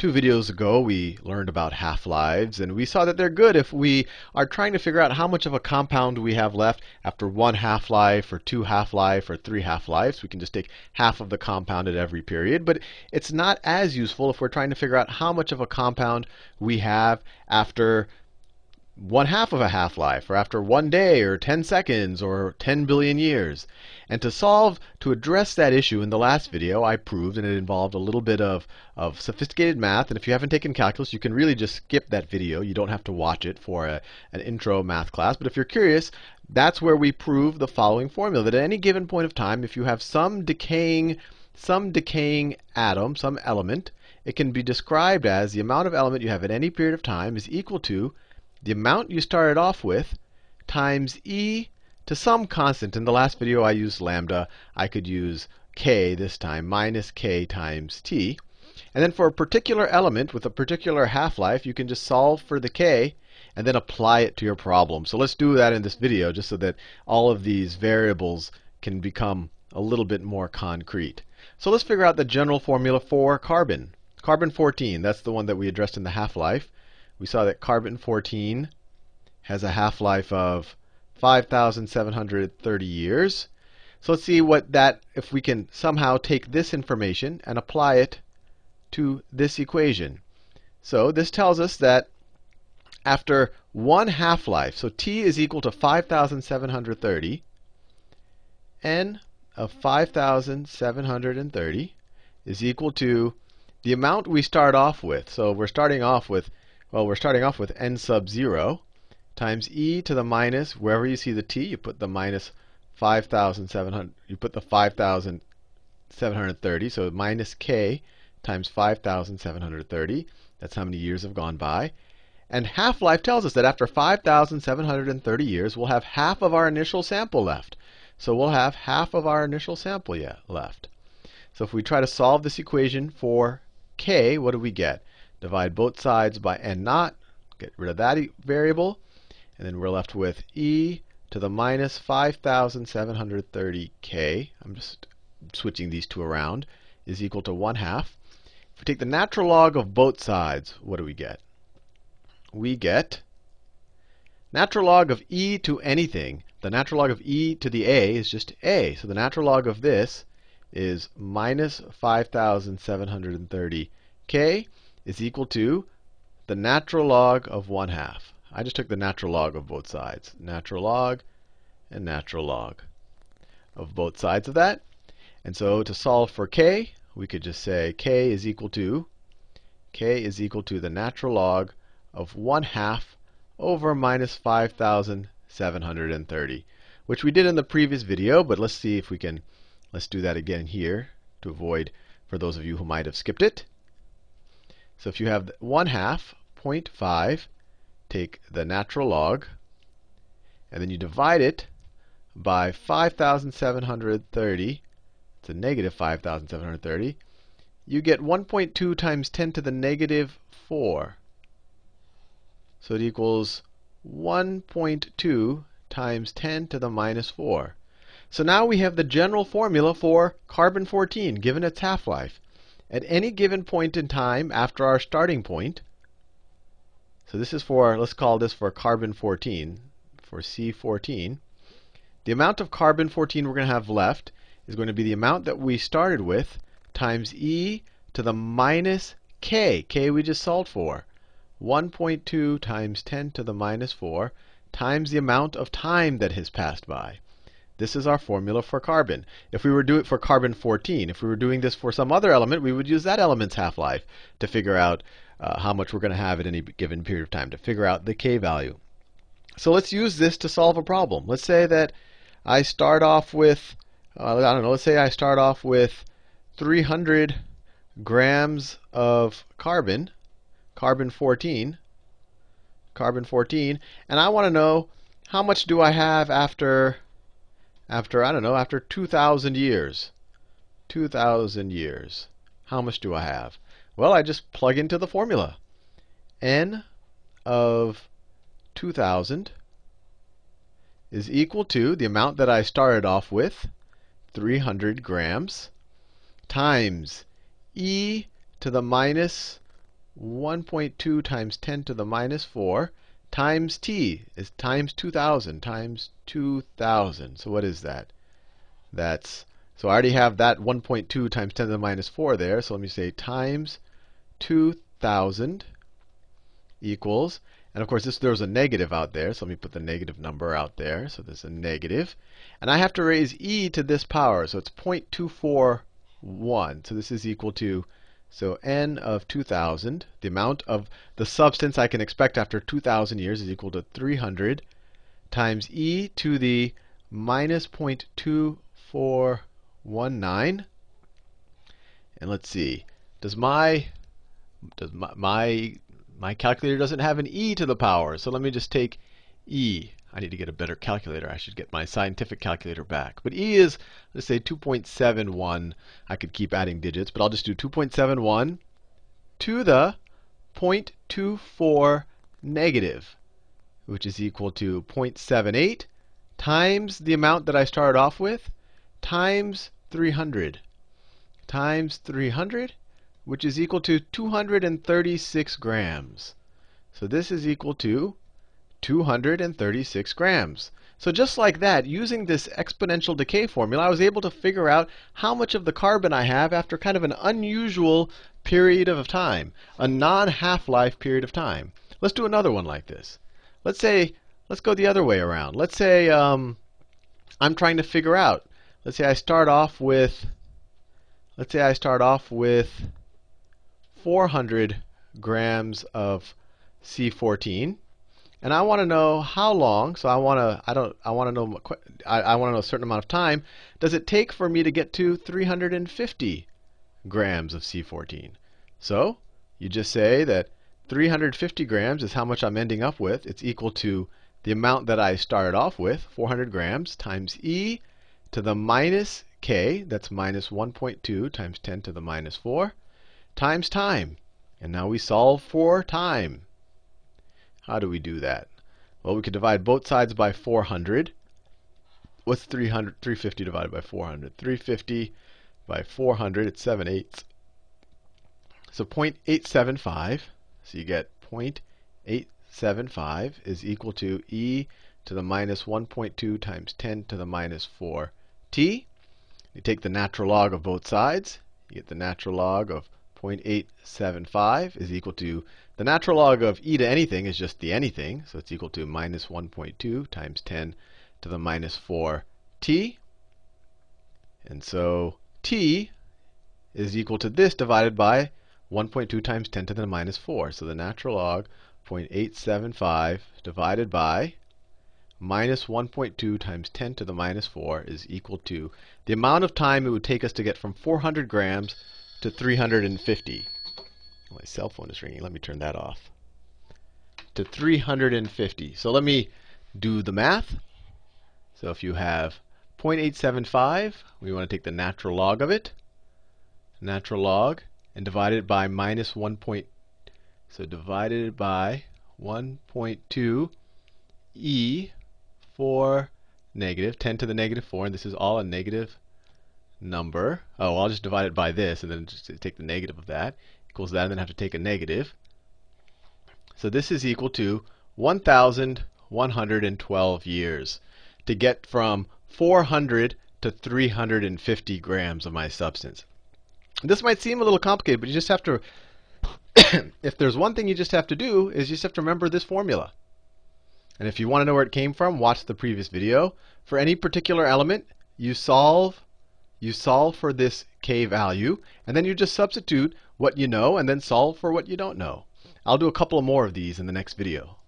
Two videos ago, we learned about half-lives, and we saw that they're good if we are trying to figure out how much of a compound we have left after one half-life, or two half-life, or three half-lives. We can just take half of the compound at every period. But it's not as useful if we're trying to figure out how much of a compound we have after one half of a half life, or after one day, or 10 seconds, or 10 billion years. And to solve, to address that issue in the last video, I proved, and it involved a little bit of, of sophisticated math. And if you haven't taken calculus, you can really just skip that video. You don't have to watch it for a, an intro math class. But if you're curious, that's where we prove the following formula that at any given point of time, if you have some decaying, some decaying atom, some element, it can be described as the amount of element you have at any period of time is equal to the amount you started off with times e to some constant. In the last video I used lambda. I could use k this time, minus k times t. And then for a particular element with a particular half-life, you can just solve for the k and then apply it to your problem. So let's do that in this video just so that all of these variables can become a little bit more concrete. So let's figure out the general formula for carbon. Carbon 14, that's the one that we addressed in the half-life we saw that carbon 14 has a half-life of 5,730 years. So let's see what that, if we can somehow take this information and apply it to this equation. So this tells us that after one half-life, so t is equal to 5,730, n of 5,730 is equal to the amount we start off with. So we're starting off with well, we're starting off with n sub 0 times e to the minus, wherever you see the t, you put the minus 5,700, you put the 5,730, so minus k times 5,730. That's how many years have gone by. And half-life tells us that after 5,730 years, we'll have half of our initial sample left. So we'll have half of our initial sample yet left. So if we try to solve this equation for k, what do we get? Divide both sides by n naught, get rid of that variable, and then we're left with e to the minus 5,730k, I'm just switching these two around, is equal to 1 half. If we take the natural log of both sides, what do we get? We get natural log of e to anything. The natural log of e to the a is just a. So the natural log of this is minus 5,730k is equal to the natural log of 1 half. I just took the natural log of both sides. Natural log and natural log of both sides of that. And so to solve for k, we could just say k is equal to k is equal to the natural log of 1 half over minus 5,730, which we did in the previous video, but let's see if we can, let's do that again here to avoid for those of you who might have skipped it. So if you have 1 half 0.5, take the natural log, and then you divide it by 5,730. It's a negative 5,730. You get 1.2 times 10 to the negative 4. So it equals 1.2 times 10 to the minus 4. So now we have the general formula for carbon 14 given its half-life at any given point in time after our starting point. So this is for, let's call this for carbon 14, for C14. The amount of carbon 14 we're going to have left is going to be the amount that we started with times e to the minus k. k we just solved for. 1.2 times 10 to the minus 4 times the amount of time that has passed by. This is our formula for carbon. If we were doing it for carbon 14, if we were doing this for some other element, we would use that element's half-life to figure out uh, how much we're going to have at any given period of time, to figure out the k value. So let's use this to solve a problem. Let's say that I start off with, uh, I don't know, let's say I start off with 300 grams of carbon, carbon 14, carbon 14, and I want to know how much do I have after after, I don't know, after 2,000 years. 2,000 years. How much do I have? Well, I just plug into the formula. n of 2,000 is equal to the amount that I started off with, 300 grams, times e to the minus 1.2 times 10 to the minus 4 times t is times 2000 times 2000. So what is that? That's so I already have that 1.2 times 10 to the minus 4 there. So let me say times 2000 equals, and of course this there's a negative out there, so let me put the negative number out there. So there's a negative, and I have to raise e to this power, so it's 0.241. So this is equal to so n of 2000, the amount of the substance I can expect after 2000 years is equal to 300 times e to the minus 0.24 1, 9. And let's see. Does my does my, my my calculator doesn't have an e to the power. So let me just take e. I need to get a better calculator. I should get my scientific calculator back. But e is let's say 2.71. I could keep adding digits, but I'll just do 2.71 to the 0.24 negative, which is equal to 0.78 times the amount that I started off with times 300 times 300, which is equal to 236 grams. So this is equal to 236 grams. So just like that, using this exponential decay formula, I was able to figure out how much of the carbon I have after kind of an unusual period of time, a non-half-life period of time. Let's do another one like this. Let's say, let's go the other way around. Let's say um, I'm trying to figure out let's say I start off with let's say I start off with 400 grams of C14 and I want to know how long so I want to I don't I want to know I, I want to know a certain amount of time does it take for me to get to 350 grams of C14 so you just say that 350 grams is how much I'm ending up with it's equal to the amount that I started off with 400 grams times E to the minus k, that's minus 1.2 times 10 to the minus 4, times time. And now we solve for time. How do we do that? Well, we could divide both sides by 400. What's 300, 350 divided by 400? 350 by 400, it's 7 eighths. So 0.875, so you get 0.875 is equal to e to the minus 1.2 times 10 to the minus 4 t. You take the natural log of both sides. You get the natural log of 0.875 is equal to the natural log of e to anything is just the anything, so it's equal to minus 1.2 times 10 to the minus 4 t. And so t is equal to this divided by 1.2 times 10 to the minus 4. So the natural log 0.875 divided by minus 1.2 times 10 to the minus 4 is equal to the amount of time it would take us to get from 400 grams to 350. My cell phone is ringing. Let me turn that off. To 350. So let me do the math. So if you have 0.875, we want to take the natural log of it, natural log, and divide it by minus 1. Point, so divided by 1.2 e 4, negative, 10 to the negative 4, and this is all a negative number. Oh, I'll just divide it by this, and then just take the negative of that, equals that, and then have to take a negative. So this is equal to 1,112 years to get from 400 to 350 grams of my substance. This might seem a little complicated, but you just have to, if there's one thing you just have to do, is you just have to remember this formula. And if you want to know where it came from, watch the previous video. For any particular element, you solve you solve for this k value, and then you just substitute what you know and then solve for what you don't know. I'll do a couple more of these in the next video.